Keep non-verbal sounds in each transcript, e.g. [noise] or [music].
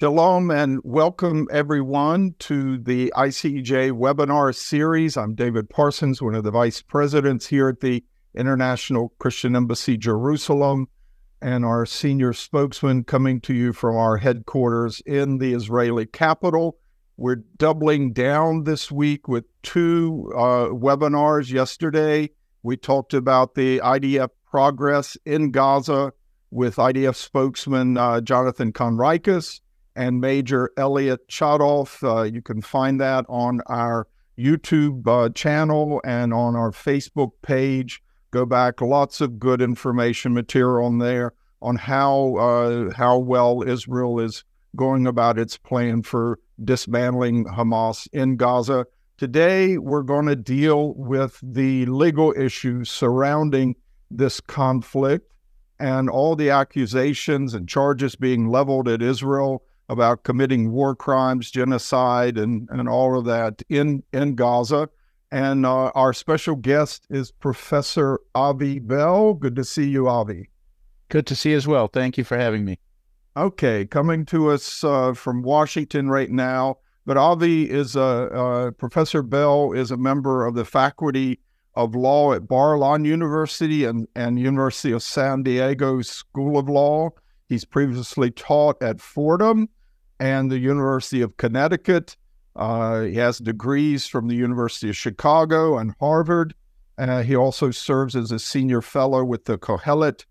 Shalom and welcome everyone to the ICEJ webinar series. I'm David Parsons, one of the vice presidents here at the International Christian Embassy Jerusalem, and our senior spokesman coming to you from our headquarters in the Israeli capital. We're doubling down this week with two uh, webinars. Yesterday, we talked about the IDF progress in Gaza with IDF spokesman uh, Jonathan Conricus and Major Elliot Chodoff. Uh, you can find that on our YouTube uh, channel and on our Facebook page. Go back, lots of good information material on there on how uh, how well Israel is going about its plan for dismantling Hamas in Gaza. Today, we're going to deal with the legal issues surrounding this conflict and all the accusations and charges being leveled at Israel about committing war crimes, genocide, and, and all of that in, in Gaza. And uh, our special guest is Professor Avi Bell. Good to see you, Avi. Good to see you as well. Thank you for having me. Okay, coming to us uh, from Washington right now. But Avi is a uh, Professor Bell is a member of the faculty of law at Bar-Ilan University and, and University of San Diego School of Law. He's previously taught at Fordham and the University of Connecticut. Uh, he has degrees from the University of Chicago and Harvard. Uh, he also serves as a senior fellow with the Kohelet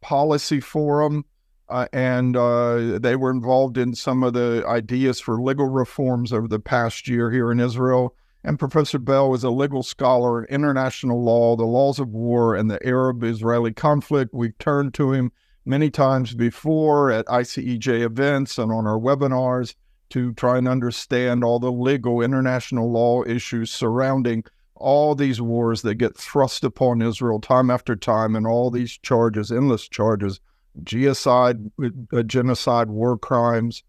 Policy Forum, uh, and uh, they were involved in some of the ideas for legal reforms over the past year here in Israel. And Professor Bell is a legal scholar in international law, the laws of war, and the Arab Israeli conflict. We've turned to him many times before at ICEJ events and on our webinars to try and understand all the legal international law issues surrounding all these wars that get thrust upon Israel time after time and all these charges, endless charges, genocide, uh, genocide, war crimes.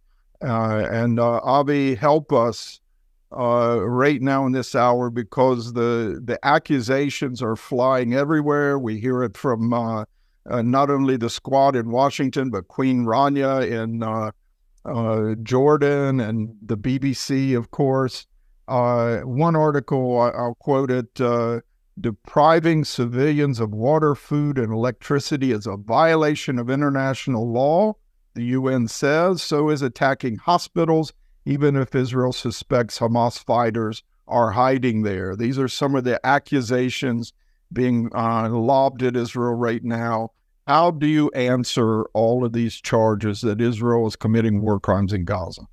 Uh, and uh, Avi, help us uh, right now in this hour because the the accusations are flying everywhere. We hear it from uh, not only the squad in Washington, but Queen Rania in uh, uh, Jordan and the BBC, of course. Uh, one article, I, will quote it uh, depriving civilians of water, food, and electricity is a violation of international law, the UN says. So is attacking hospitals, even if Israel suspects Hamas fighters are hiding there. These are some of the accusations being uh, lobbed at Israel right now. How do you answer all of these charges that Israel is committing war crimes in Gaza?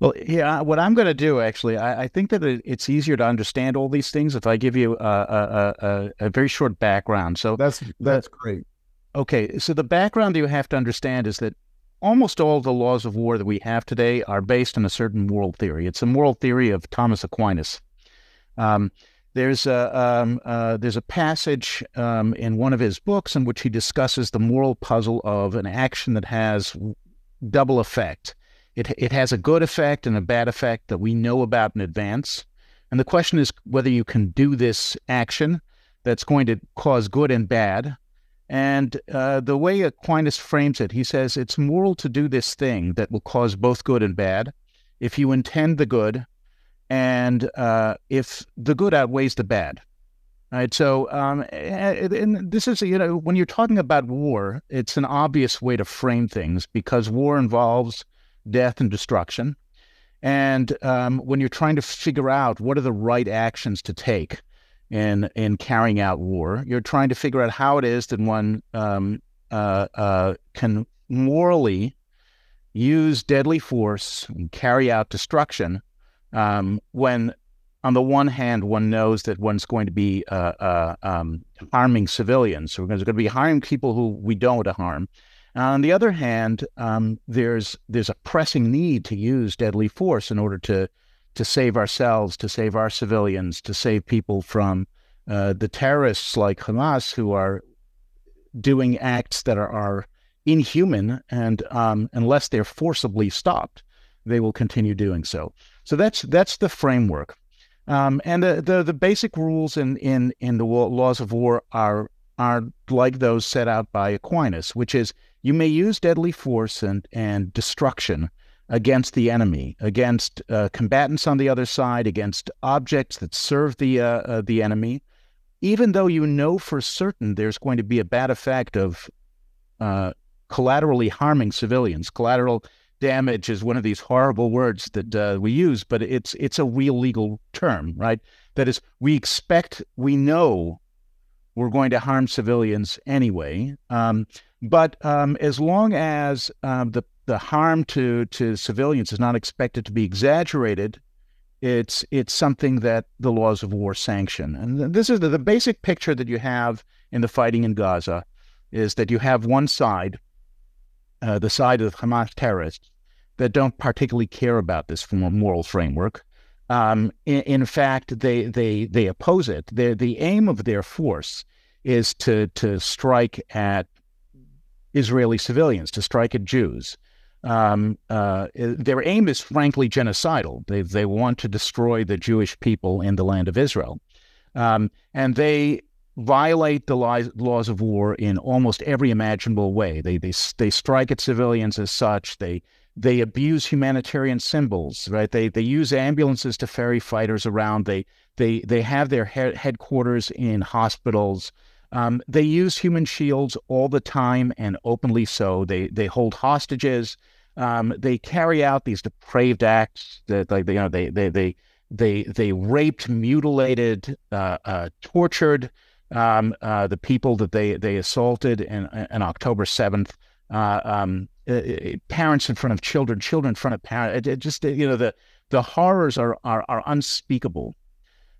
Well, yeah, what I'm going to do actually, I, I think that it's easier to understand all these things if I give you a, a, a, a very short background. So that's that's great. Okay, so the background that you have to understand is that almost all the laws of war that we have today are based on a certain moral theory. It's a moral theory of Thomas Aquinas. Um, there's a um, uh, there's a passage um, in one of his books in which he discusses the moral puzzle of an action that has double effect. It it has a good effect and a bad effect that we know about in advance. And the question is whether you can do this action that's going to cause good and bad. And uh, the way Aquinas frames it, he says it's moral to do this thing that will cause both good and bad if you intend the good and uh, if the good outweighs the bad. Right. So, um, and this is, you know, when you're talking about war, it's an obvious way to frame things because war involves death and destruction. And um, when you're trying to figure out what are the right actions to take in in carrying out war, you're trying to figure out how it is that one um, uh, uh, can morally use deadly force and carry out destruction um, when on the one hand, one knows that one's going to be uh, uh, um, harming civilians. So we're going to be harming people who we don't want to harm. on the other hand, um, there's there's a pressing need to use deadly force in order to to save ourselves, to save our civilians, to save people from uh, the terrorists like Hamas who are doing acts that are, are inhuman, and um, unless they're forcibly stopped, they will continue doing so. So that's that's the framework, um, and the, the, the basic rules in in in the laws of war are are like those set out by Aquinas, which is you may use deadly force and, and destruction against the enemy, against uh, combatants on the other side, against objects that serve the uh, uh, the enemy, even though you know for certain there's going to be a bad effect of uh, collaterally harming civilians. Collateral damage is one of these horrible words that uh, we use, but it's it's a real legal term, right? That is, we expect, we know we're going to harm civilians anyway. Um, but um, as long as um, the the harm to to civilians is not expected to be exaggerated, it's it's something that the laws of war sanction. And this is the, the basic picture that you have in the fighting in Gaza, is that you have one side, uh, the side of Hamas terrorists, that don't particularly care about this from a moral framework. Um, in, in, fact, they they they oppose it. they the aim of their force is to to strike at Israeli civilians, to strike at Jews. Um, uh, their aim is frankly genocidal. They they want to destroy the Jewish people in the land of Israel, um, and they violate the laws of war in almost every imaginable way. They they they strike at civilians as such. They they abuse humanitarian symbols, right? They they use ambulances to ferry fighters around. They they they have their he- headquarters in hospitals. Um, they use human shields all the time and openly so. They they hold hostages. Um, they carry out these depraved acts that like they, you know they they they they they raped, mutilated, uh, uh, tortured um, uh, the people that they they assaulted in, in October seventh. Uh, um, uh, parents in front of children, children in front of parents. It, it just you know the the horrors are are, are unspeakable.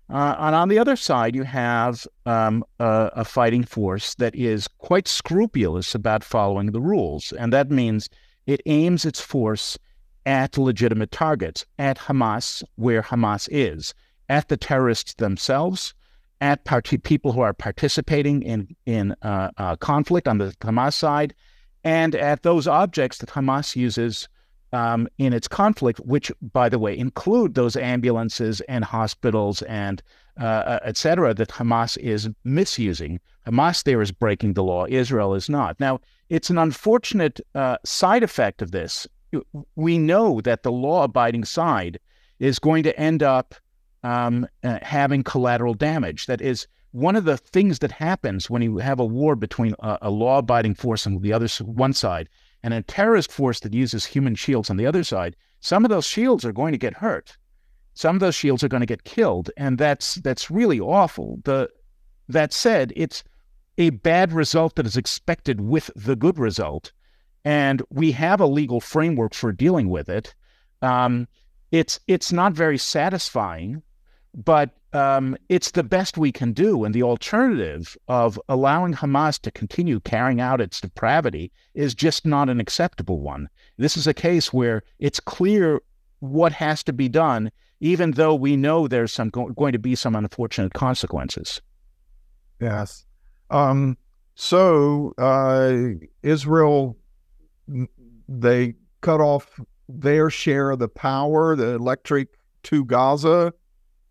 Uh, and on the other side, you have um, a, a, fighting force that is quite scrupulous about following the rules. And that means it aims its force at legitimate targets, at Hamas, where Hamas is, at the terrorists themselves, at part- people who are participating in, in uh, uh, conflict on the Hamas side, and at those objects that Hamas uses um, in its conflict, which, by the way, include those ambulances and hospitals and uh, uh, et cetera, that Hamas is misusing. Hamas there is breaking the law. Israel is not. Now, it's an unfortunate uh, side effect of this. We know that the law abiding side is going to end up um, uh, having collateral damage. That is, one of the things that happens when you have a war between a, a law abiding force on the other one side and a terrorist force that uses human shields on the other side, some of those shields are going to get hurt. Some of those shields are going to get killed, and that's that's really awful. The that said, it's a bad result that is expected with the good result, and we have a legal framework for dealing with it. Um, it's it's not very satisfying, but um, it's the best we can do. And the alternative of allowing Hamas to continue carrying out its depravity is just not an acceptable one. This is a case where it's clear what has to be done, even though we know there's some go- going to be some unfortunate consequences. Yes. Um, so uh, Israel, they cut off their share of the power, the electric to Gaza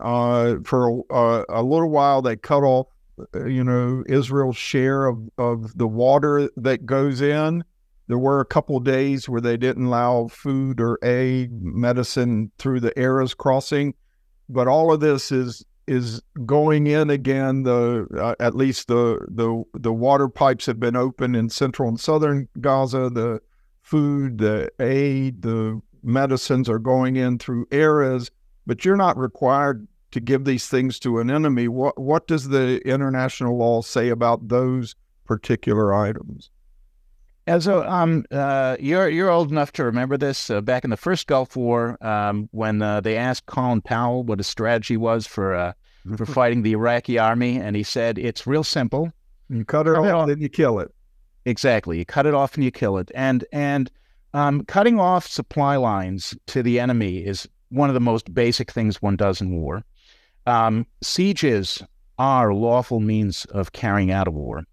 uh, for a, a, little while, they cut off, uh, you know, Israel's share of, of the water that goes in. There were a couple days where they didn't allow food or aid, medicine through the Erez crossing, but all of this is is going in again. The uh, at least the the the water pipes have been open in central and southern Gaza. The food, the aid, the medicines are going in through Erez, but you're not required to give these things to an enemy. What what does the international law say about those particular items? As a, um, uh, you're you're old enough to remember this uh, back in the first Gulf War um, when uh, they asked Colin Powell what his strategy was for uh, for [laughs] fighting the Iraqi army, and he said it's real simple. You cut it cut off, it off, then you kill it. Exactly, you cut it off and you kill it, and and um, cutting off supply lines to the enemy is one of the most basic things one does in war. Um, sieges are lawful means of carrying out a war.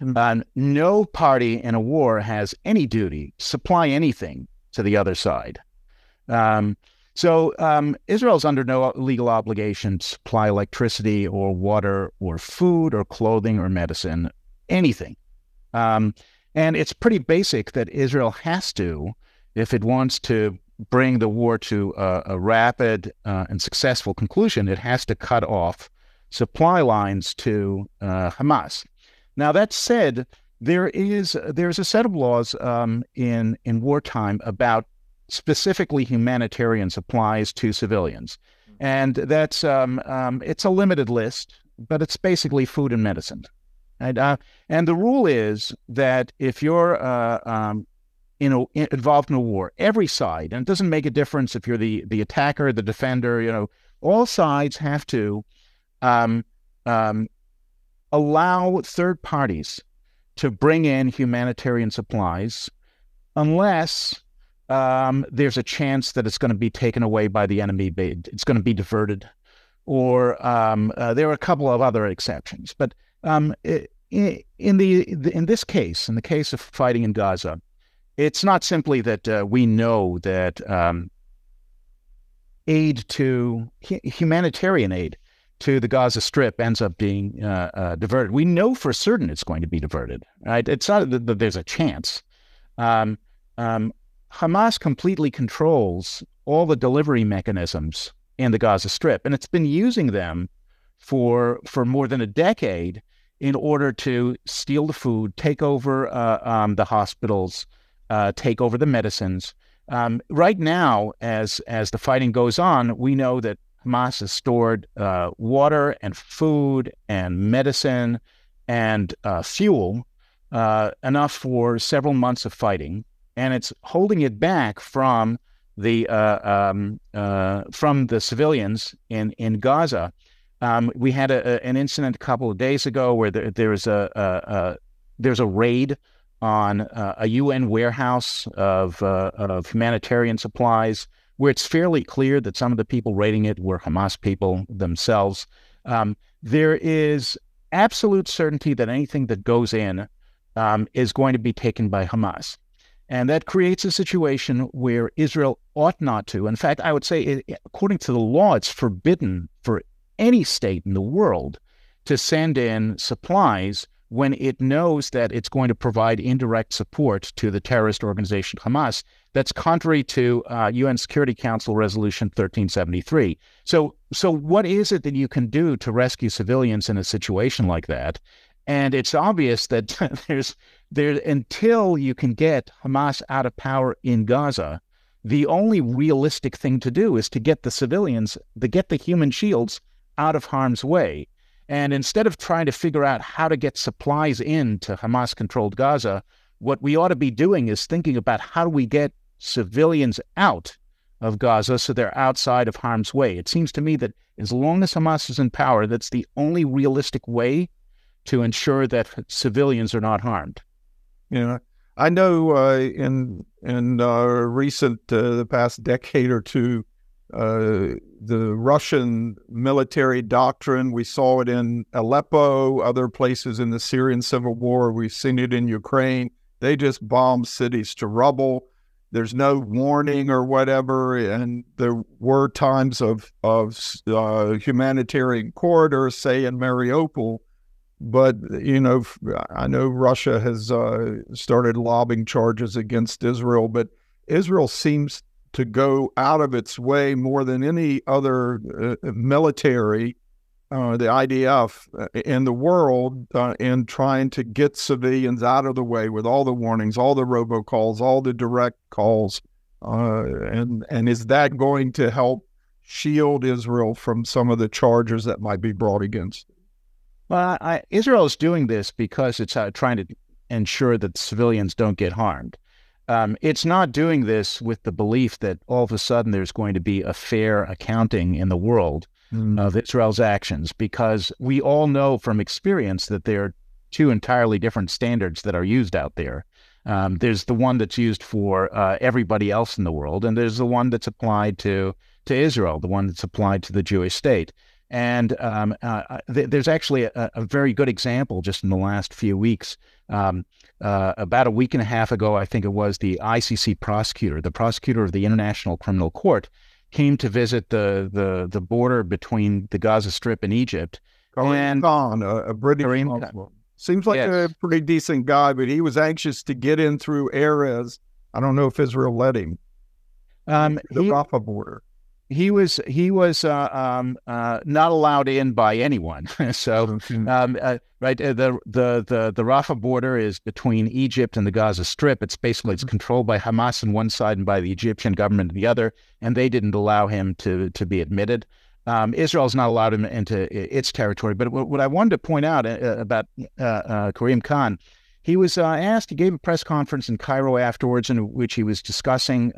Mm-hmm. Uh, no party in a war has any duty supply anything to the other side. Um, so um, Israel is under no legal obligation to supply electricity or water or food or clothing or medicine, anything. Um, And it's pretty basic that Israel has to, if it wants to bring the war to a, a rapid uh, and successful conclusion, it has to cut off supply lines to uh, Hamas. Now that said, there is there's a set of laws um, in in wartime about specifically humanitarian supplies to civilians, and that's um, um, it's a limited list, but it's basically food and medicine. And, uh, and the rule is that if you're uh, um, in a, involved in a war, every side, and it doesn't make a difference if you're the the attacker, the defender, you know, all sides have to um, um, allow third parties to bring in humanitarian supplies unless um, there's a chance that it's going to be taken away by the enemy. It's going to be diverted, or um, uh, there are a couple of other exceptions. But um, in the in this case, in the case of fighting in Gaza, it's not simply that uh, we know that um, aid to humanitarian aid to the Gaza Strip ends up being uh, uh, diverted. We know for certain it's going to be diverted. Right? It's not that there's a chance. Um, um, Hamas completely controls all the delivery mechanisms in the Gaza Strip, and it's been using them for for more than a decade in order to steal the food, take over uh, um, the hospitals, uh, take over the medicines. Um, right now, as as the fighting goes on, we know that Hamas has stored uh, water and food and medicine and uh, fuel uh, enough for several months of fighting, and it's holding it back from the uh, um, uh, from the civilians in in Gaza. Um, we had a, a, an incident a couple of days ago where there, was a, a, a there's a raid on uh, a UN warehouse of of humanitarian supplies where it's fairly clear that some of the people raiding it were Hamas people themselves. Um, there is absolute certainty that anything that goes in um, is going to be taken by Hamas. And that creates a situation where Israel ought not to. In fact, I would say, it, according to the law, it's forbidden for any state in the world to send in supplies when it knows that it's going to provide indirect support to the terrorist organization Hamas. That's contrary to uh, UN Security Council Resolution 1373. So, so what is it that you can do to rescue civilians in a situation like that? And it's obvious that [laughs] there's there until you can get Hamas out of power in Gaza, the only realistic thing to do is to get the civilians, to get the human shields out of harm's way. And instead of trying to figure out how to get supplies into Hamas controlled Gaza, what we ought to be doing is thinking about how do we get civilians out of Gaza so they're outside of harm's way. It seems to me that as long as Hamas is in power, that's the only realistic way to ensure that civilians are not harmed. Know, I know uh, in in uh, recent uh, the past decade or two, uh, the Russian military doctrine. We saw it in Aleppo, other places in the Syrian civil war. We've seen it in Ukraine. They just bomb cities to rubble. There's no warning or whatever, and there were times of of uh, humanitarian corridors, say in Mariupol. But you know, I know Russia has uh, started lobbing charges against Israel, but Israel seems to go out of its way more than any other uh, military, uh, the IDF uh, in the world, uh, in trying to get civilians out of the way with all the warnings, all the robocalls, all the direct calls, uh, and and is that going to help shield Israel from some of the charges that might be brought against? Well, I, Israel is doing this because it's trying to ensure that civilians don't get harmed. Um, it's not doing this with the belief that all of a sudden there's going to be a fair accounting in the world mm. of Israel's actions, because we all know from experience that there are two entirely different standards that are used out there. Um, there's the one that's used for uh, everybody else in the world, and there's the one that's applied to to Israel, the one that's applied to the Jewish state. And um, uh, uh th- there's actually a, a, very good example just in the last few weeks. Um, uh, about a week and a half ago, I think it was, the ICC prosecutor, the prosecutor of the International Criminal Court, came to visit the the, the border between the Gaza Strip and Egypt. Karim Khan, a, a British Karim Khan. Seems like yes. a pretty decent guy, but he was anxious to get in through Erez. I don't know if Israel let him. Um, the he, Rafah border he was he was uh, um, uh, not allowed in by anyone. [laughs] so um, uh, right uh, the the the the Rafah border is between Egypt and the Gaza Strip. It's basically it's mm-hmm. controlled by Hamas on one side and by the Egyptian government on the other, and they didn't allow him to to be admitted. Um, Israel's not allowed him into its territory. But what, what I wanted to point out uh, about uh, Karim Khan. He was asked. He gave a press conference in Cairo afterwards, in which he was discussing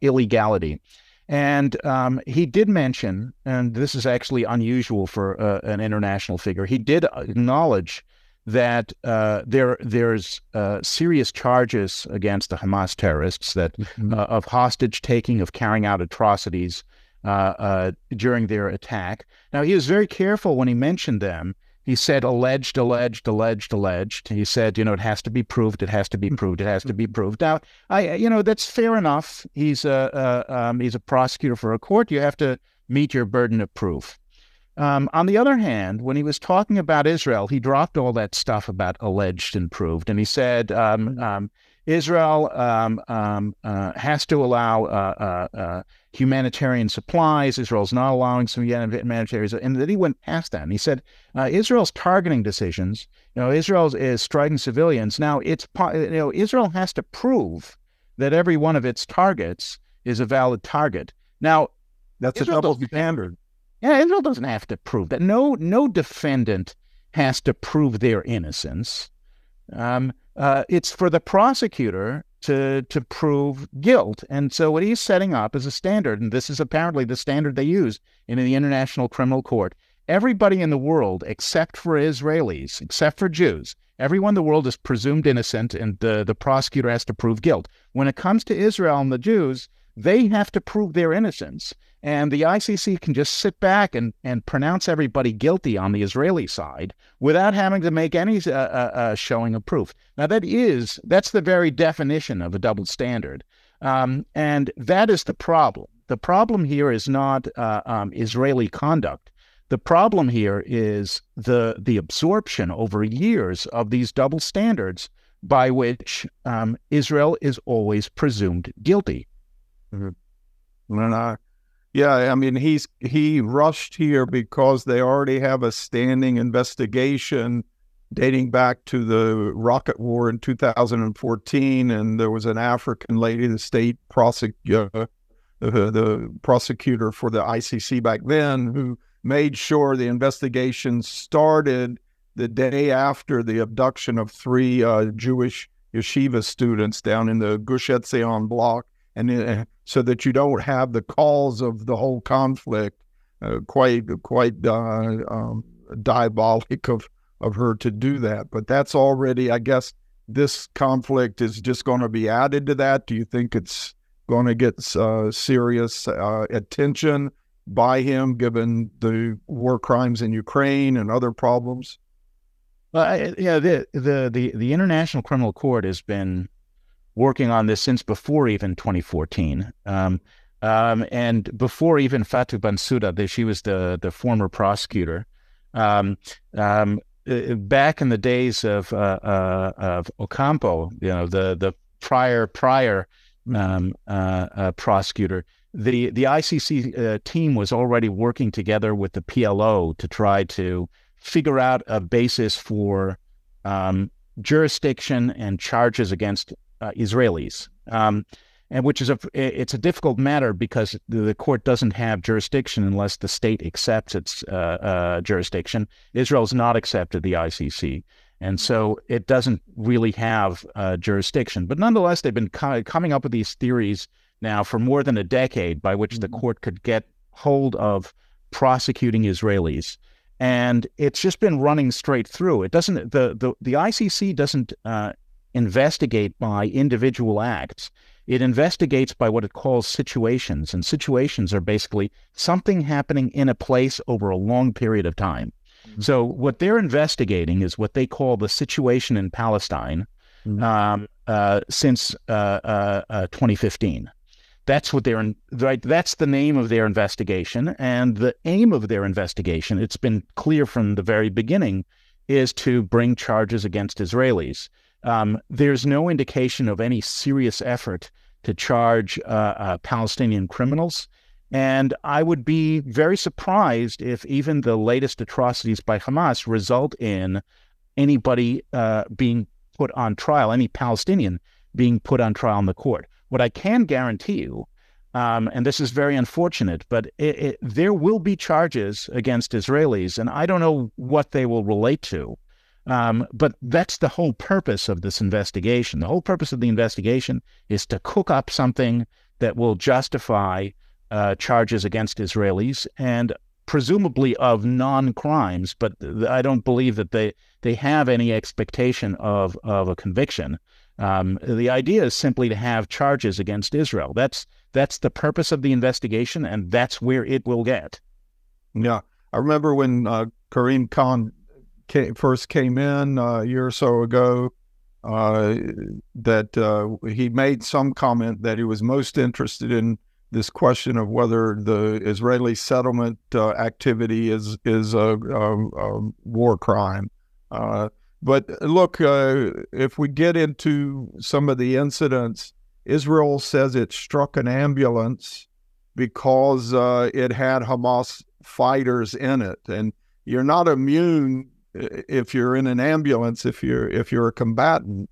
illegality. And um, he did mention, and this is actually unusual for uh, an international figure, he did acknowledge that uh, there there's uh, serious charges against the Hamas terrorists that mm-hmm. Uh, of hostage taking, of carrying out atrocities uh, uh, during their attack. Now he was very careful when he mentioned them he said alleged, alleged, alleged, alleged. He said, you know, it has to be proved. It has to be proved. It has to be proved. Now, I, you know, that's fair enough. He's a, a um, he's a prosecutor for a court. You have to meet your burden of proof. Um, on the other hand, when he was talking about Israel, he dropped all that stuff about alleged and proved, and he said, um, um Israel um, um, uh, has to allow uh, uh, uh, humanitarian supplies. Israel's not allowing some humanitarian, and then he went past that and he said uh, Israel's targeting decisions. You know, Israel is striking civilians. Now, it's you know Israel has to prove that every one of its targets is a valid target. Now, that's Israel a double standard. Yeah, Israel doesn't have to prove that. No, no defendant has to prove their innocence. Um, uh, it's for the prosecutor to to prove guilt. And so what he's setting up is a standard, and this is apparently the standard they use in the International Criminal Court. Everybody in the world, except for Israelis, except for Jews, everyone in the world is presumed innocent, and the, the prosecutor has to prove guilt. When it comes to Israel and the Jews, they have to prove their innocence. And the ICC can just sit back and, and pronounce everybody guilty on the Israeli side without having to make any uh, uh, uh, showing of proof. Now, that is, that's the very definition of a double standard. Um, and that is the problem. The problem here is not uh, um, Israeli conduct. The problem here is the, the absorption over years of these double standards by which um, Israel is always presumed guilty. Mm-hmm. And I, yeah, I mean he's he rushed here because they already have a standing investigation dating back to the rocket war in 2014, and there was an African lady, the state prosecutor, uh, the, prosecutor for the ICC back then, who made sure the investigation started the day after the abduction of three uh, Jewish yeshiva students down in the Gush Etzion block and uh, so that you don't have the cause of the whole conflict uh, quite quite uh, um, diabolic of of her to do that. But that's already, I guess, this conflict is just going to be added to that. Do you think it's going to get uh, serious uh, attention by him, given the war crimes in Ukraine and other problems? Well, yeah, the, the the the International Criminal Court has been working on this since before even 2014. Um, um, and before even Fatou Bensouda, she was the the former prosecutor. Um, um uh, back in the days of uh, uh, of Ocampo, you know, the the prior prior um, uh, uh, prosecutor, the the ICC uh, team was already working together with the PLO to try to figure out a basis for um, jurisdiction and charges against uh, Israelis, um, and which is a it's a difficult matter because the court doesn't have jurisdiction unless the state accepts its uh, uh, jurisdiction. Israel's not accepted the ICC, and so it doesn't really have uh, jurisdiction. But nonetheless, they've been co- coming up with these theories now for more than a decade by which the mm-hmm. court could get hold of prosecuting Israelis and it's just been running straight through. It doesn't the the, the ICC doesn't uh, investigate by individual acts. It investigates by what it calls situations, and situations are basically something happening in a place over a long period of time. Mm-hmm. So, what they're investigating is what they call the situation in Palestine mm-hmm. um, uh, since uh, uh, uh 2015. That's what they're in, right. That's the name of their investigation, and the aim of their investigation. It's been clear from the very beginning is to bring charges against Israelis. Um, there's no indication of any serious effort to charge uh, uh, Palestinian criminals. And I would be very surprised if even the latest atrocities by Hamas result in anybody uh, being put on trial, any Palestinian being put on trial in the court. What I can guarantee you, um, and this is very unfortunate, but it, it, there will be charges against Israelis, and I don't know what they will relate to. Um, but that's the whole purpose of this investigation. The whole purpose of the investigation is to cook up something that will justify uh, charges against Israelis and presumably of non-crimes. But I don't believe that they they have any expectation of of a conviction. Um, the idea is simply to have charges against Israel. That's that's the purpose of the investigation, and that's where it will get. Yeah, I remember when uh, Karim Khan came, first came in uh, a year or so ago. Uh, that uh, he made some comment that he was most interested in this question of whether the Israeli settlement uh, activity is is a, a, a war crime. Uh, but look, if we get into some of the incidents, Israel says it struck an ambulance because it had Hamas fighters in it, and you're not immune if you're in an ambulance if you're if you're a combatant.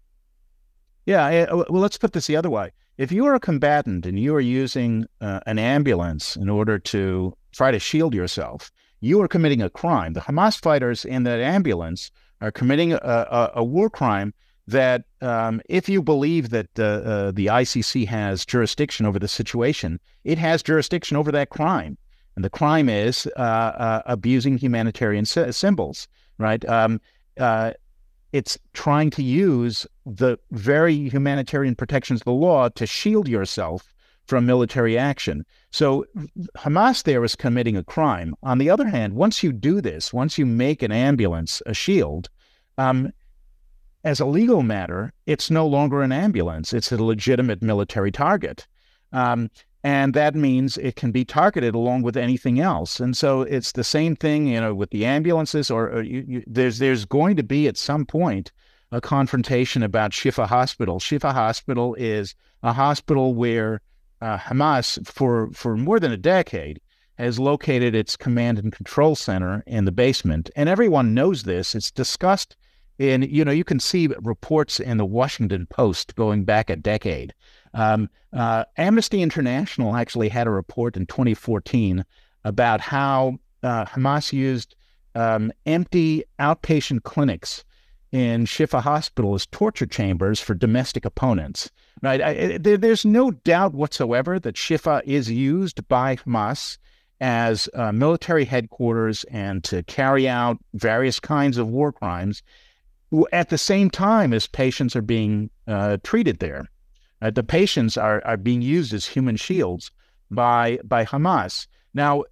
Yeah, well, let's put this the other way. If you are a combatant and you are using uh, an ambulance in order to try to shield yourself, you are committing a crime. The Hamas fighters in that ambulance are committing a, a, a war crime that um, if you believe that uh, uh, the ICC has jurisdiction over the situation, it has jurisdiction over that crime. And the crime is uh, uh abusing humanitarian symbols, right? Um, uh, it's trying to use the very humanitarian protections of the law to shield yourself from military action. So Hamas there is committing a crime. On the other hand, once you do this, once you make an ambulance a shield, um, as a legal matter, it's no longer an ambulance. It's a legitimate military target. Um, and that means it can be targeted along with anything else. And so it's the same thing, you know, with the ambulances. Or, or you, you, there's there's going to be at some point a confrontation about Shifa Hospital. Shifa Hospital is a hospital where uh, Hamas, for, for more than a decade, has located its command and control center in the basement. And everyone knows this. It's discussed in, you know, you can see reports in the Washington Post going back a decade. Um, uh, Amnesty International actually had a report in 2014 about how uh, Hamas used um, empty outpatient clinics in Shifa Hospital as torture chambers for domestic opponents. Right? I, there, there's no doubt whatsoever that Shifa is used by Hamas as uh, military headquarters and to carry out various kinds of war crimes at the same time as patients are being uh, treated there. Uh, the patients are, are being used as human shields by by Hamas. Now,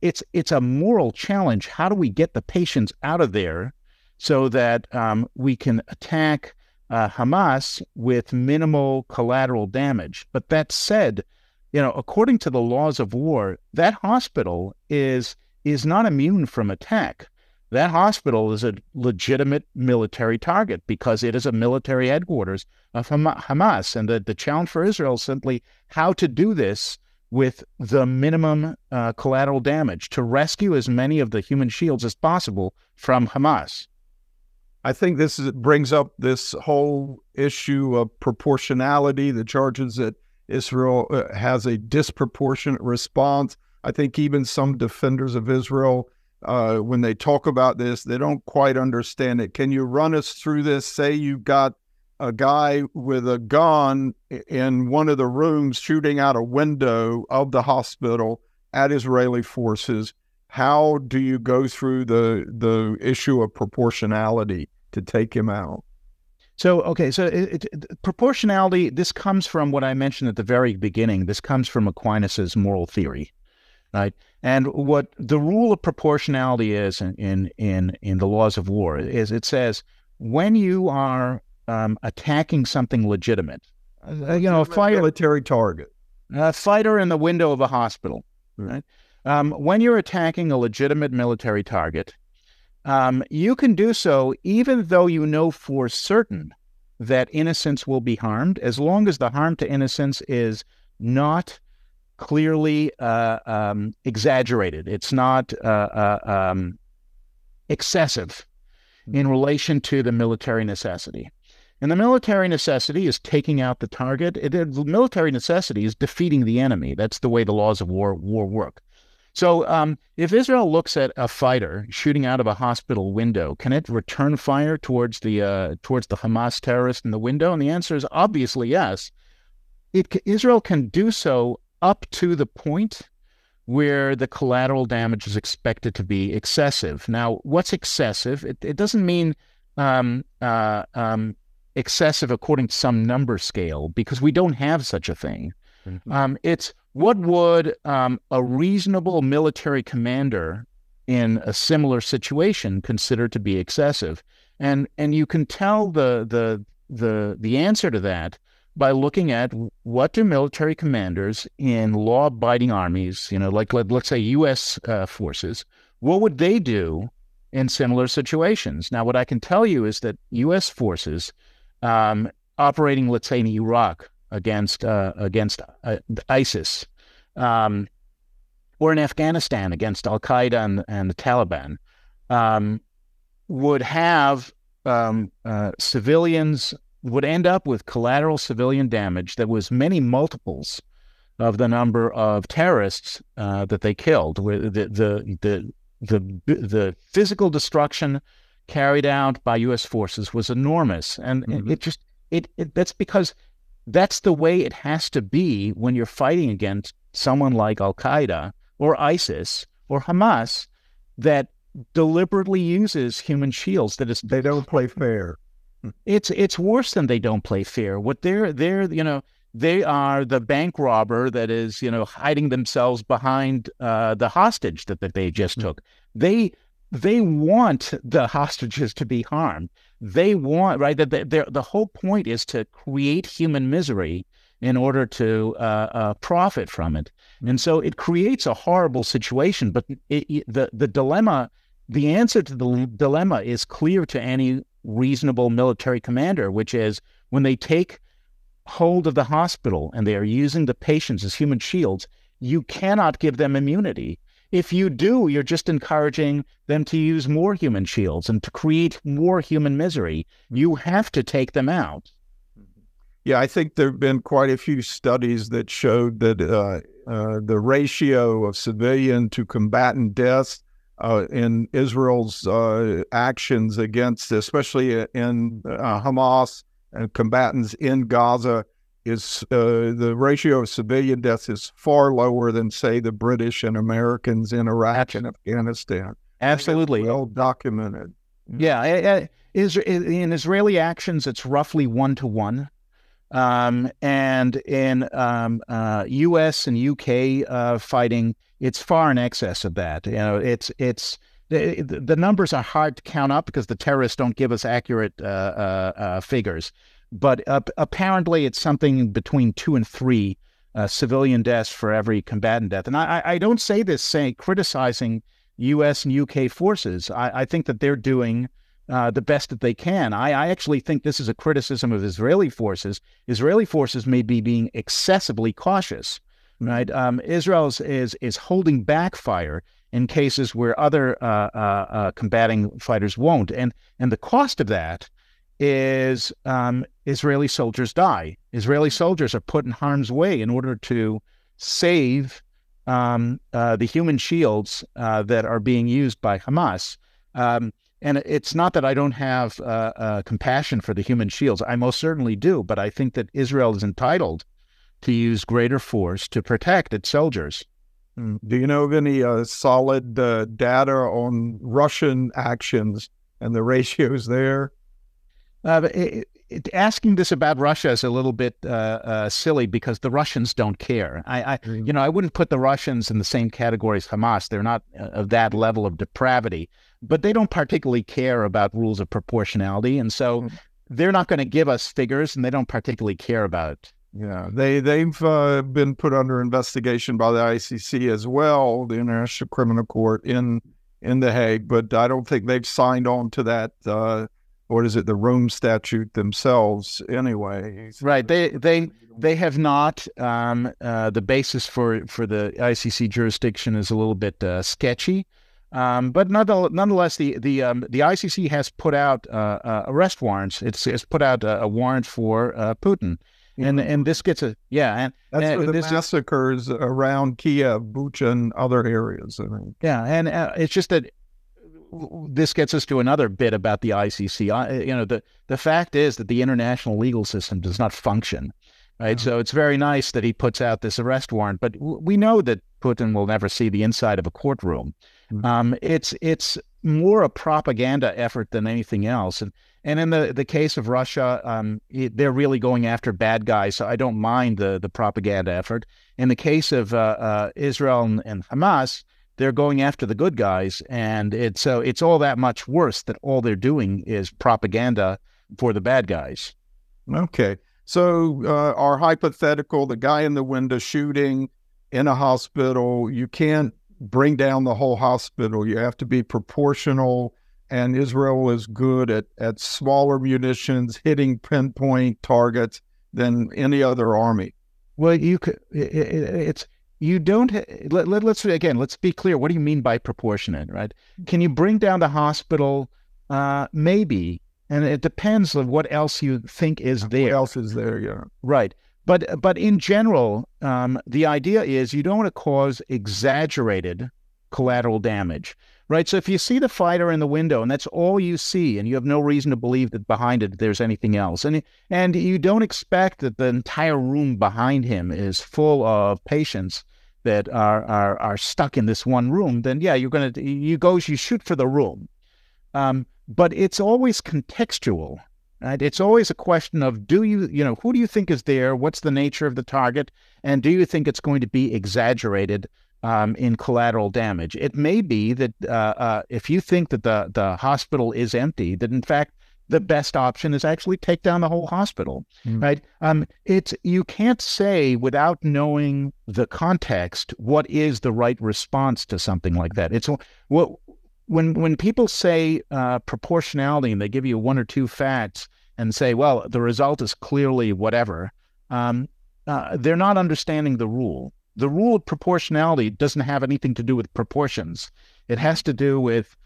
it's it's a moral challenge. How do we get the patients out of there so that um, we can attack uh, Hamas with minimal collateral damage. But that said, you know, according to the laws of war, that hospital is is not immune from attack. That hospital is a legitimate military target because it is a military headquarters of Hamas. And the, the challenge for Israel is simply how to do this with the minimum uh, collateral damage to rescue as many of the human shields as possible from Hamas. I think this is, brings up this whole issue of proportionality, the charges that Israel uh, has a disproportionate response. I think even some defenders of Israel, uh, when they talk about this, they don't quite understand it. Can you run us through this? Say you've got a guy with a gun in one of the rooms shooting out a window of the hospital at Israeli forces how do you go through the the issue of proportionality to take him out? So okay, so it, it, proportionality. This comes from what I mentioned at the very beginning. This comes from Aquinas's moral theory, right? And what the rule of proportionality is in in in, in the laws of war is it says when you are um, attacking something legitimate, uh, you know, a fighter, military target, a fighter in the window of a hospital, right? Um, when you're attacking a legitimate military target, um, you can do so even though you know for certain that innocents will be harmed, as long as the harm to innocents is not clearly uh, um, exaggerated. It's not uh, uh, um, excessive in relation to the military necessity. And the military necessity is taking out the target. It, the military necessity is defeating the enemy. That's the way the laws of war war work. So, um, if Israel looks at a fighter shooting out of a hospital window, can it return fire towards the uh, towards the Hamas terrorist in the window? And the answer is obviously yes. It, Israel can do so up to the point where the collateral damage is expected to be excessive. Now, what's excessive? It, it doesn't mean um, uh, um, excessive according to some number scale because we don't have such a thing. Mm-hmm. Um, it's what would um, a reasonable military commander in a similar situation consider to be excessive, and and you can tell the the the the answer to that by looking at what do military commanders in law-abiding armies, you know, like let, us say U.S. Uh, forces, what would they do in similar situations? Now, what I can tell you is that U.S. forces um, operating, let's say, in Iraq against uh, against uh, ISIS, um, or in Afghanistan against Al Qaeda and, and, the Taliban, um, would have um, uh, civilians would end up with collateral civilian damage that was many multiples of the number of terrorists uh, that they killed. The, the the the the physical destruction carried out by U.S. forces was enormous, and mm-hmm. it, it, just it, it that's because that's the way it has to be when you're fighting against someone like Al Qaeda or ISIS or Hamas that deliberately uses human shields. That is, they don't play fair. It's it's worse than they don't play fair. What they're they're you know they are the bank robber that is you know hiding themselves behind uh, the hostage that, that they just mm-hmm. took. They they want the [laughs] hostages to be harmed. They want right that the, the whole point is to create human misery in order to uh, uh, profit from it, and so it creates a horrible situation. But it, it, the the dilemma, the answer to the dilemma is clear to any reasonable military commander, which is when they take hold of the hospital and they are using the patients as human shields, you cannot give them immunity. If you do, you're just encouraging them to use more human shields and to create more human misery. You have to take them out. Yeah, I think there have been quite a few studies that showed that uh, uh, the ratio of civilian to combatant deaths uh, in Israel's uh, actions against, especially in uh, Hamas and combatants in Gaza, is uh, the ratio of civilian deaths is far lower than, say, the British and Americans in Iraq and Afghanistan. Absolutely, well documented. Yeah, is in Israeli actions, it's roughly one to one. Um, and in um, uh, U.S. and U.K. Uh, fighting, it's far in excess of that. You know, it's it's the, the numbers are hard to count up because the terrorists don't give us accurate uh, uh, uh figures. But apparently, it's something between two and three uh, civilian deaths for every combatant death. And I, I don't say this saying criticizing U.S. and U.K. forces. I, I think that they're doing uh, the best that they can. I, I, actually think this is a criticism of Israeli forces. Israeli forces may be being excessively cautious, right? Um, Israel is, is, holding back fire in cases where other uh, uh, uh, combating fighters won't, and and the cost of that is um, Israeli soldiers die. Israeli soldiers are put in harm's way in order to save um, uh, the human shields uh, that are being used by Hamas. Um, and it's not that I don't have uh, uh, compassion for the human shields. I most certainly do. But I think that Israel is entitled to use greater force to protect its soldiers. Hmm. Do you know of any uh, solid uh, data on Russian actions and the ratios there? Uh, it, it, asking this about Russia is a little bit uh, silly because the Russians don't care. I, I mm. you know, I wouldn't put the Russians in the same category as Hamas. They're not of that level of depravity but they don't particularly care about rules of proportionality, and so mm-hmm. they're not going to give us figures, and they don't particularly care about. It. Yeah, they they've uh, been put under investigation by the ICC as well, the International Criminal Court in in The Hague, but I don't think they've signed on to that. Uh, what is it, the Rome Statute themselves? Anyway, right? They they they have not. Um, uh, the basis for for the ICC jurisdiction is a little bit uh, sketchy. Um, but nonetheless, the the um, the ICC has put out uh, uh, arrest warrants. It's, it's put out a, a warrant for uh, Putin, and and this gets a yeah, and that's and the massacres around Kiev, Bucha, and other areas. I mean. Yeah, and uh, it's just that this gets us to another bit about the ICC. I, you know, the the fact is that the international legal system does not function, right? So it's very nice that he puts out this arrest warrant, but we know that Putin will never see the inside of a courtroom. Mm-hmm. Um, it's it's more a propaganda effort than anything else. And and in the, the case of Russia, um, it, they're really going after bad guys. So I don't mind the the propaganda effort. In the case of uh, uh, Israel and, and, Hamas, they're going after the good guys, and it's so it's all that much worse that all they're doing is propaganda for the bad guys. Okay, so uh, our hypothetical: the guy in the window shooting in a hospital, you can't bring down the whole hospital. You have to be proportional. And Israel is good at, at smaller munitions, hitting pinpoint targets than any other army. Well, you could. It, it, it's you don't. Let, let, let's again. Let's be clear. What do you mean by proportionate? Right? Can you bring down the hospital? Uh, maybe, and it depends on what else you think is there. What else is there? Yeah. Right. But but in general, um, the idea is you don't want to cause exaggerated collateral damage, right? So if you see the fighter in the window and that's all you see, and you have no reason to believe that behind it there's anything else, and and you don't expect that the entire room behind him is full of patients that are are are stuck in this one room, then yeah, you're gonna you go you shoot for the room, um, but it's always contextual. Right? It's always a question of do you, you know, who do you think is there? What's the nature of the target? And do you think it's going to be exaggerated um, in collateral damage? It may be that uh, uh, if you think that the, the hospital is empty, that in fact, the best option is actually take down the whole hospital, mm. right? Um, it's you can't say without knowing the context what is the right response to something like that. It's what when when people say uh, proportionality and they give you one or two facts and say, well, the result is clearly whatever, um, uh, they're not understanding the rule. The rule of proportionality doesn't have anything to do with proportions. It has to do with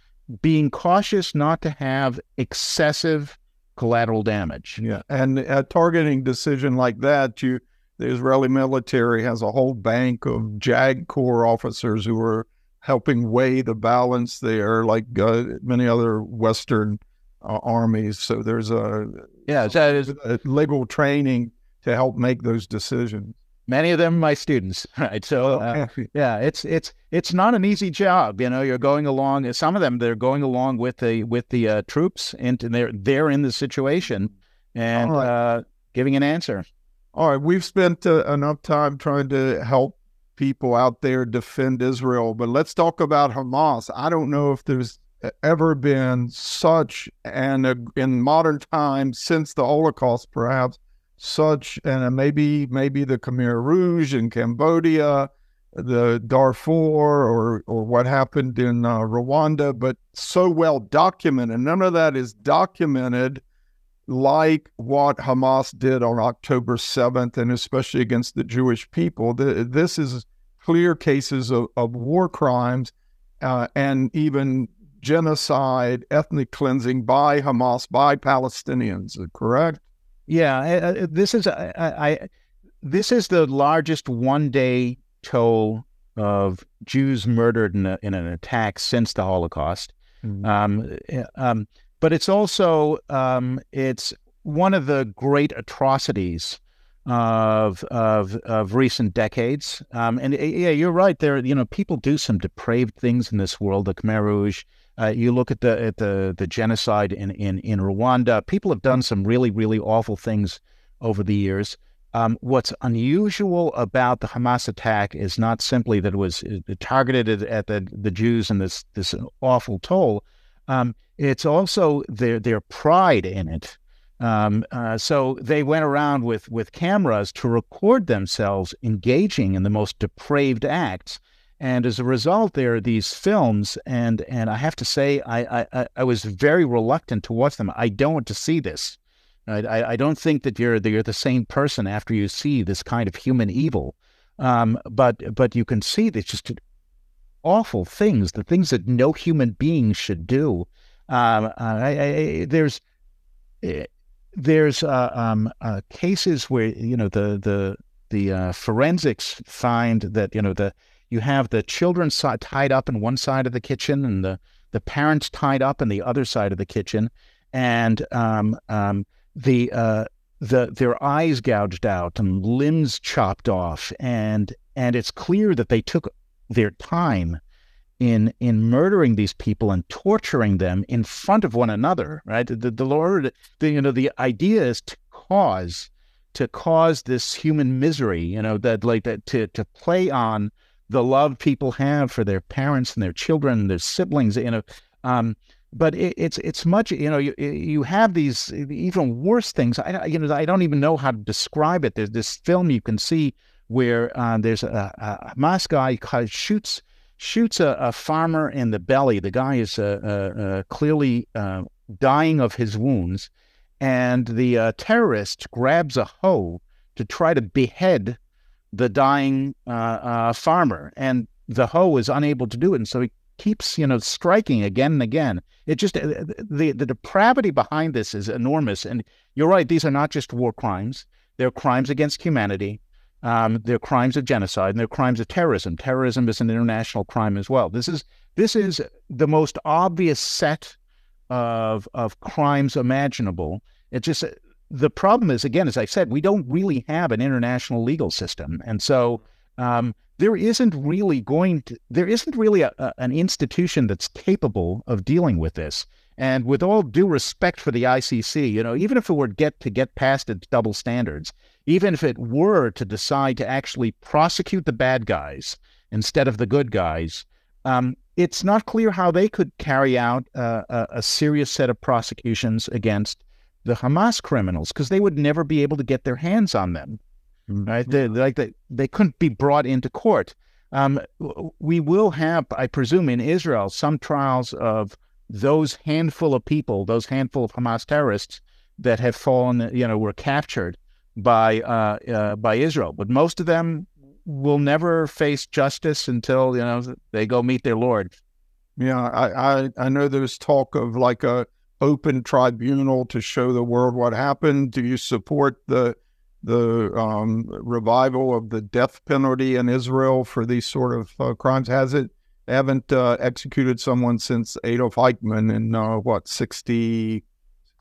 being cautious not to have excessive collateral damage. Yeah, and a targeting decision like that, you the Israeli military has a whole bank of JAG Corps officers who are helping weigh the balance there, like uh, many other Western uh, armies. So there's a yeah, that is a legal training to help make those decisions. Many of them my students, [laughs] right? So uh, yeah, it's it's it's not an easy job. You know, you're going along. Some of them they're going along with the with the uh, troops, and they're they're in the situation and right. Uh, giving an answer. All right, we've spent uh, enough time trying to help people out there defend Israel. But let's talk about Hamas. I don't know if there's ever been such and in modern times since the Holocaust, perhaps such and maybe maybe the Khmer Rouge in Cambodia, the Darfur, or or what happened in uh, Rwanda, but so well documented. None of that is documented like what Hamas did on October 7th, and especially against the Jewish people. This is clear cases of, of war crimes uh, and even genocide, ethnic cleansing by Hamas, by Palestinians, correct? Yeah, this is I, I, this is the largest one-day toll of Jews murdered in, a, in an attack since the Holocaust. Mm-hmm. Um, um, but it's also um, it's one of the great atrocities of of of recent decades. Um, and yeah, you're right. There, you know, people do some depraved things in this world. The Khmer Rouge. Uh, you look at the at the the genocide in, in in Rwanda. People have done some really really awful things over the years. Um, what's unusual about the Hamas attack is not simply that it was targeted at the, the Jews and this this awful toll. Um, it's also their their pride in it. Um, uh, so they went around with with cameras to record themselves engaging in the most depraved acts, And as a result, there are these films, and and I have to say, I I, I was very reluctant to watch them. I don't want to see this. I, I don't think that you're that you're the same person after you see this kind of human evil. Um, but but you can see that just awful things, the things that no human being should do. Um, I, I, there's eh, there's uh, um, uh, cases where you know the the the uh, forensics find that you know the you have the children tied up in one side of the kitchen and the the parents tied up in the other side of the kitchen, and um, um, the uh, the their eyes gouged out and limbs chopped off, and and it's clear that they took their time in in murdering these people and torturing them in front of one another. Right, the, the Lord, the, you know, the idea is to cause to cause this human misery. You know, that like that to to play on the love people have for their parents and their children, their siblings. You know. Um, but it, it's it's much you know you you have these even worse things. I you know I don't even know how to describe it. There's this film you can see where uh, there's a, a Hamas guy shoots shoots a, a, farmer in the belly. The guy is uh, uh, uh clearly uh, dying of his wounds, and the uh, terrorist grabs a hoe to try to behead the dying farmer, and the hoe is unable to do it, and so he keeps you know striking again and again. It just uh, the the depravity behind this is enormous. And you're right; these are not just war crimes; they're crimes against humanity. Um, they're crimes of genocide and they're crimes of terrorism. Terrorism is an international crime as well. This is this is the most obvious set of of crimes imaginable. It just the problem is again, as I said, we don't really have an international legal system, and so um, there isn't really going to there isn't really a, a, an institution that's capable of dealing with this. And with all due respect for the ICC, you know, even if it were get to get past its double standards, even if it were to decide to actually prosecute the bad guys instead of the good guys, um, it's not clear how they could carry out uh, a, a serious set of prosecutions against the Hamas criminals because they would never be able to get their hands on them right? They, like they, they couldn't be brought into court. Um, we will have, I presume, in Israel, some trials of those handful of people, those handful of Hamas terrorists that have fallen, you know, were captured by uh, uh, by Israel. But most of them will never face justice until you know they go meet their Lord. Yeah, I I, I know there's talk of like a open tribunal to show the world what happened. Do you support the the um, revival of the death penalty in Israel for these sort of uh, crimes? Has it haven't uh, executed someone since Adolf Eichmann in uh, what 60,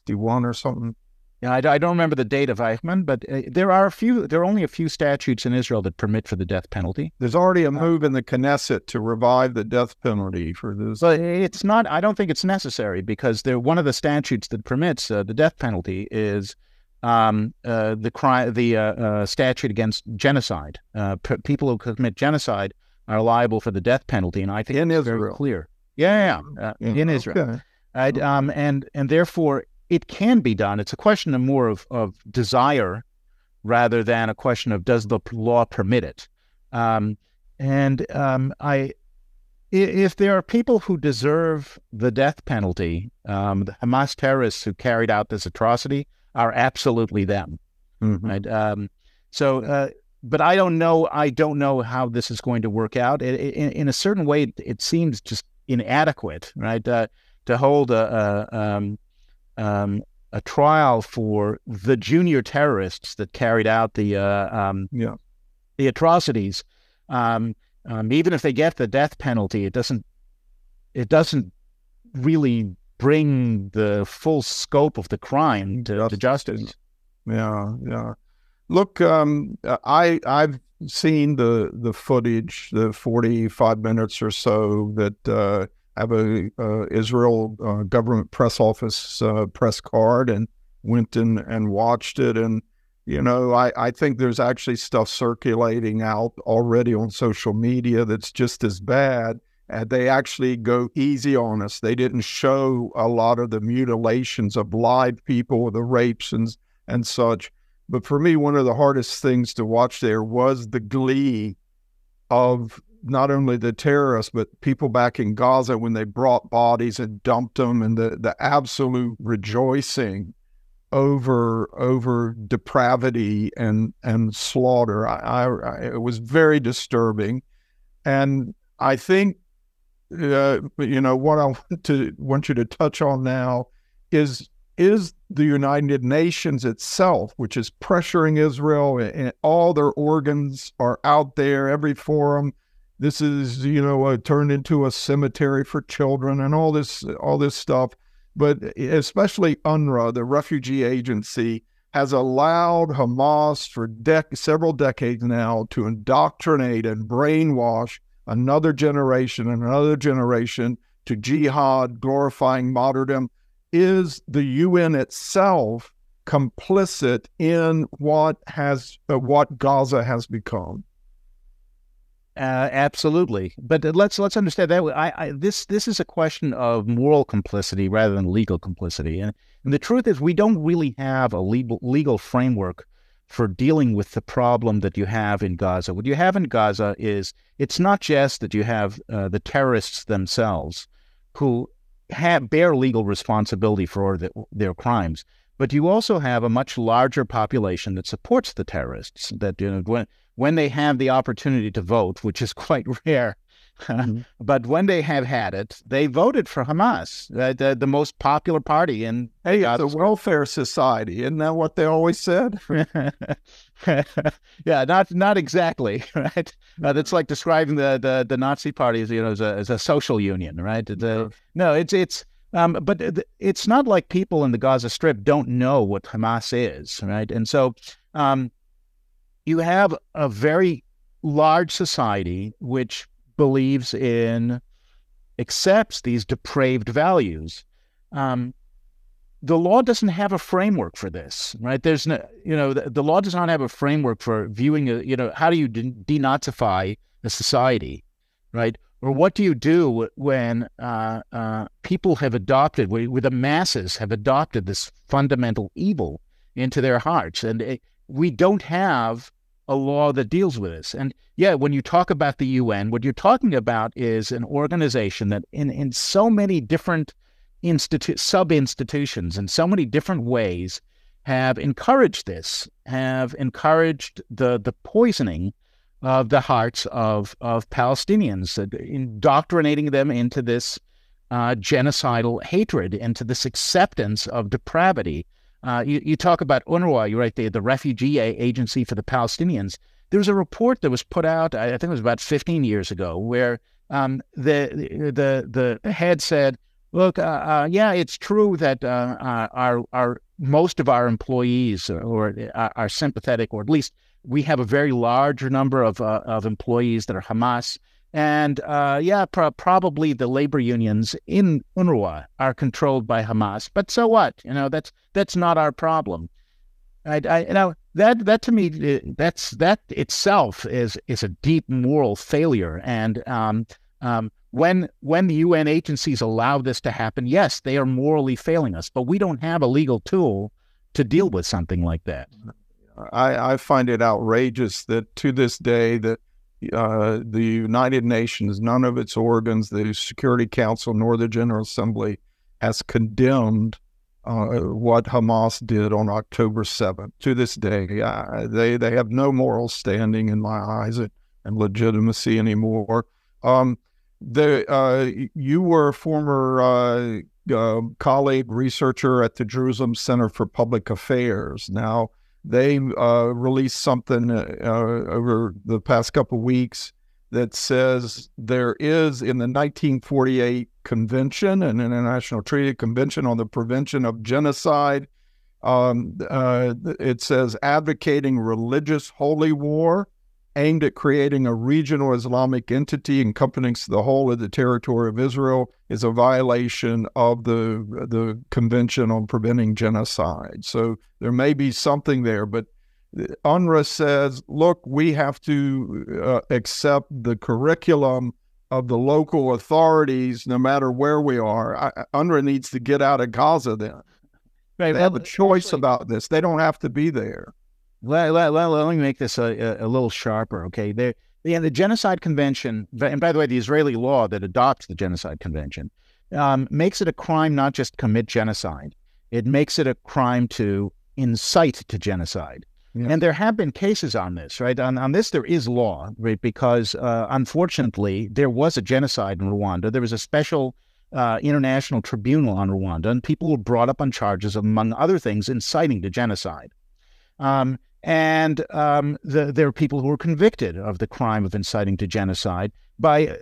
61 or something. Yeah, I, I, don't remember the date of Eichmann, but uh, there are a few. There are only a few statutes in Israel that permit for the death penalty. There's already a uh, move in the Knesset to revive the death penalty for this. But it's not. I don't think it's necessary because they're one of the statutes that permits uh, the death penalty is um, uh, the crime, the uh, uh, statute against genocide. Uh, p- people who commit genocide are liable for the death penalty, and I think in it's Israel. very clear. Yeah, yeah, uh, in Israel, okay. um, and and therefore it can be done. It's a question of more of of desire rather than a question of does the law permit it. Um, and um, I, if there are people who deserve the death penalty, um, the Hamas terrorists who carried out this atrocity, are absolutely them. Mm-hmm. Right. Um, so, uh, but I don't know. I don't know how this is going to work out. It, in, in, a certain way, it, it, seems just inadequate, right? Uh, to hold a a, um, a, trial for the junior terrorists that carried out the uh, um, yeah. the atrocities. Um, um, even if they get the death penalty, it doesn't it doesn't really bring the full scope of the crime to, justice. to justice. Yeah, yeah. Look, um, I I've seen the the footage, the forty five minutes or so that uh, have a uh, Israel uh, government press office uh, press card and went in and watched it and you know I, I think there's actually stuff circulating out already on social media that's just as bad and they actually go easy on us. They didn't show a lot of the mutilations of live people, the rapes and and such. But for me, one of the hardest things to watch there was the glee of not only the terrorists but people back in Gaza when they brought bodies and dumped them, and the the absolute rejoicing over over depravity and and slaughter. I, I, it was very disturbing, and I think uh, you know what I [laughs] want to want you to touch on now is is the United Nations itself, which is pressuring Israel, and all their organs are out there, every forum. This is, you know, uh, turned into a cemetery for children and all this, all this stuff. But especially UNRWA, the refugee agency, has allowed Hamas for several decades now to indoctrinate and brainwash another generation and another generation to jihad, glorifying martyrdom is the UN itself complicit in what has uh, what Gaza has become? Uh, absolutely, but let's let's understand that I, I, this this is a question of moral complicity rather than legal complicity, and, and the truth is we don't really have a legal legal framework for dealing with the problem that you have in Gaza. What you have in Gaza is it's not just that you have uh, the terrorists themselves who have, bear legal responsibility for the, their crimes. But you also have a much larger population that supports the terrorists. That you know, when when they have the opportunity to vote, which is [laughs] quite rare, mm-hmm. [laughs] but when they have had it, they voted for Hamas, uh, the, the most popular party in. Hey, God's... the welfare society, isn't that what they always said? [laughs] yeah, not not exactly, right? Uh, that's like describing the, the, the Nazi party as you know as a, as a social union, right? The, no, it's it's. Um, but it's not like people in the Gaza Strip don't know what Hamas is, right? And so um, you have a very large society which believes in, accepts these depraved values. Um, the law doesn't have a framework for this, right? There's no, you know, the, the law does not have a framework for viewing, a, you know, how do you de- denazify a society, right? Or what do you do when uh, uh, people have adopted, where, where the masses have adopted this fundamental evil into their hearts? And it, we don't have a law that deals with this. And yeah, when you talk about the UN, what you're talking about is an organization that in, in so many different institu- sub institutions in so many different ways have encouraged this, have encouraged the the poisoning of the hearts of of Palestinians, uh, indoctrinating them into this uh, genocidal hatred, into this acceptance of depravity, uh, you, you, talk about UNRWA, you're right there, the refugee agency for the Palestinians. There was a report that was put out, I think it was about 15 years ago, where um, the, the, the head said, look, uh, uh, yeah, it's true that our, our, most of our employees or are sympathetic, or at least we have a very large number of, uh, of employees that are Hamas. And uh, yeah, probably the labor unions in UNRWA are controlled by Hamas. But so what? You know, that's that's not our problem. I, I you know that that to me uh, that's that itself is is a deep moral failure. And um, um, when when the UN agencies allow this to happen, yes, they are morally failing us. But we don't have a legal tool to deal with something like that. I, I find it outrageous that to this day that uh, the United Nations, none of its organs, the Security Council nor the General Assembly, has condemned uh, what Hamas did on October 7th. To this day, uh, they they have no moral standing in my eyes and, and legitimacy anymore. Um, the uh, you were a former uh, uh, colleague researcher at the Jerusalem Center for Public Affairs. Now they uh, released something uh, over the past couple weeks that says there is in the 1948 convention, an international treaty convention on the prevention of genocide. Um, uh, it says advocating religious holy war aimed at creating a regional Islamic entity encompassing the whole of the territory of Israel is a violation of the the Convention on Preventing Genocide. So there may be something there, but UNRWA says, look, we have to uh, accept the curriculum of the local authorities, no matter where we are. I, UNRWA needs to get out of Gaza then. Right, they have a choice actually, about this. They don't have to be there let, let, let, let me make this a, a, little sharper. Okay, there the, the Genocide Convention, and by the way, the Israeli law that adopts the Genocide Convention um, makes it a crime not just to commit genocide, it makes it a crime to incite to genocide. Yeah. And there have been cases on this, right? On, on this, there is law, right? Because uh, unfortunately, there was a genocide in Rwanda. There was a special uh, international tribunal on Rwanda, and people were brought up on charges of, among other things, inciting to genocide. Um, and um, the, there are people who are convicted of the crime of inciting to genocide by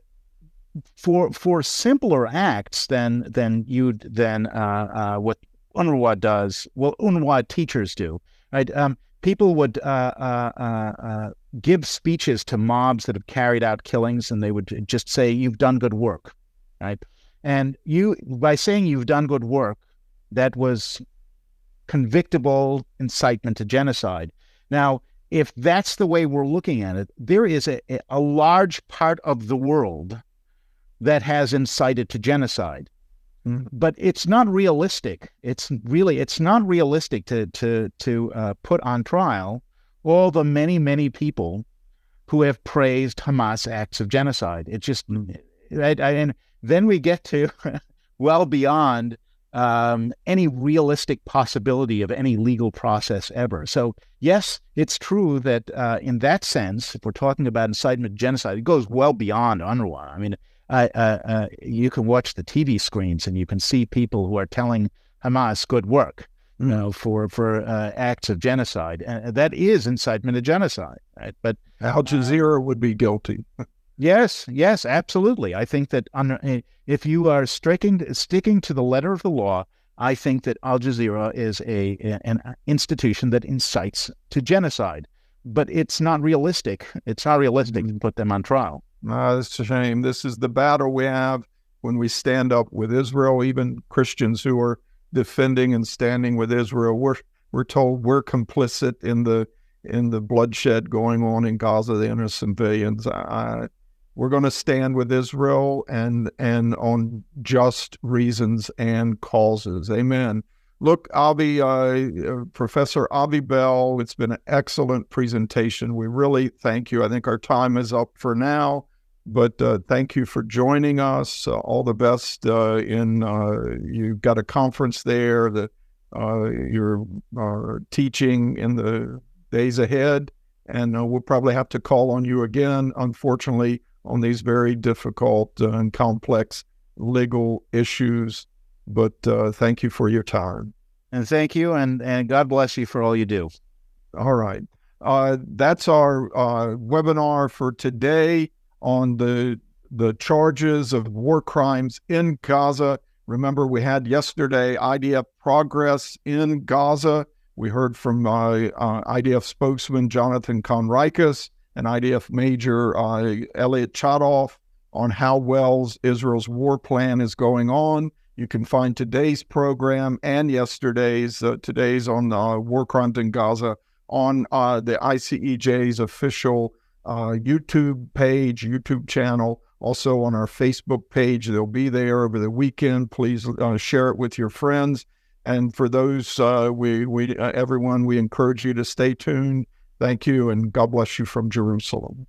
for for simpler acts than than you than uh, uh, what UNRWA does. Well, UNRWA teachers do, right? Um, people would uh, uh, uh, uh, give speeches to mobs that have carried out killings, and they would just say, "You've done good work," right? And you, by saying you've done good work, that was convictable incitement to genocide. Now, if that's the way we're looking at it, there is a, a large part of the world that has incited to genocide. Mm-hmm. But it's not realistic. It's really it's not realistic to to to uh, put on trial all the many many people who have praised Hamas acts of genocide. It just right, and then we get to [laughs] well beyond um, any realistic possibility of any legal process ever. So, yes, it's true that uh, in that sense, if we're talking about incitement to genocide, it goes well beyond UNRWA. I mean, uh, uh, you can watch the TV screens and you can see people who are telling Hamas good work, you know, for for uh, acts of genocide, and that is incitement to genocide. Right? But Al Jazeera would be guilty. [laughs] Yes, yes, absolutely. I think that on, eh, if you are sticking sticking to the letter of the law, I think that Al Jazeera is a an institution that incites to genocide. But it's not realistic. It's not realistic to put them on trial. Uh, it's a shame. This is the battle we have when we stand up with Israel. Even Christians who are defending and standing with Israel, we're we're told we're complicit in the in the bloodshed going on in Gaza, the innocent civilians. I, we're going to stand with Israel and and on just reasons and causes. Amen. Look, Avi, uh, uh, Professor Avi Bell, it's been an excellent presentation. We really thank you. I think our time is up for now, but uh, thank you for joining us. Uh, all the best uh, in uh, you've got a conference there. The you're teaching in the days ahead, and we'll probably have to call on you again. Unfortunately on these very difficult uh, and complex legal issues. But uh, thank you for your time. And thank you, and, and God bless you for all you do. All right. Uh, that's our uh, webinar for today on the the charges of war crimes in Gaza. Remember, we had yesterday IDF progress in Gaza. We heard from uh, uh IDF spokesman Jonathan Conricus and IDF Major uh, Elliot Chodoff on how well Israel's war plan is going on. You can find today's program and yesterday's, uh, today's on uh, war crimes in Gaza on uh, the ICEJ's official uh, YouTube page, YouTube channel, also on our Facebook page. They'll be there over the weekend. Please uh, share it with your friends. And for those, uh, we, we everyone, we encourage you to stay tuned Thank you, and God bless you from Jerusalem.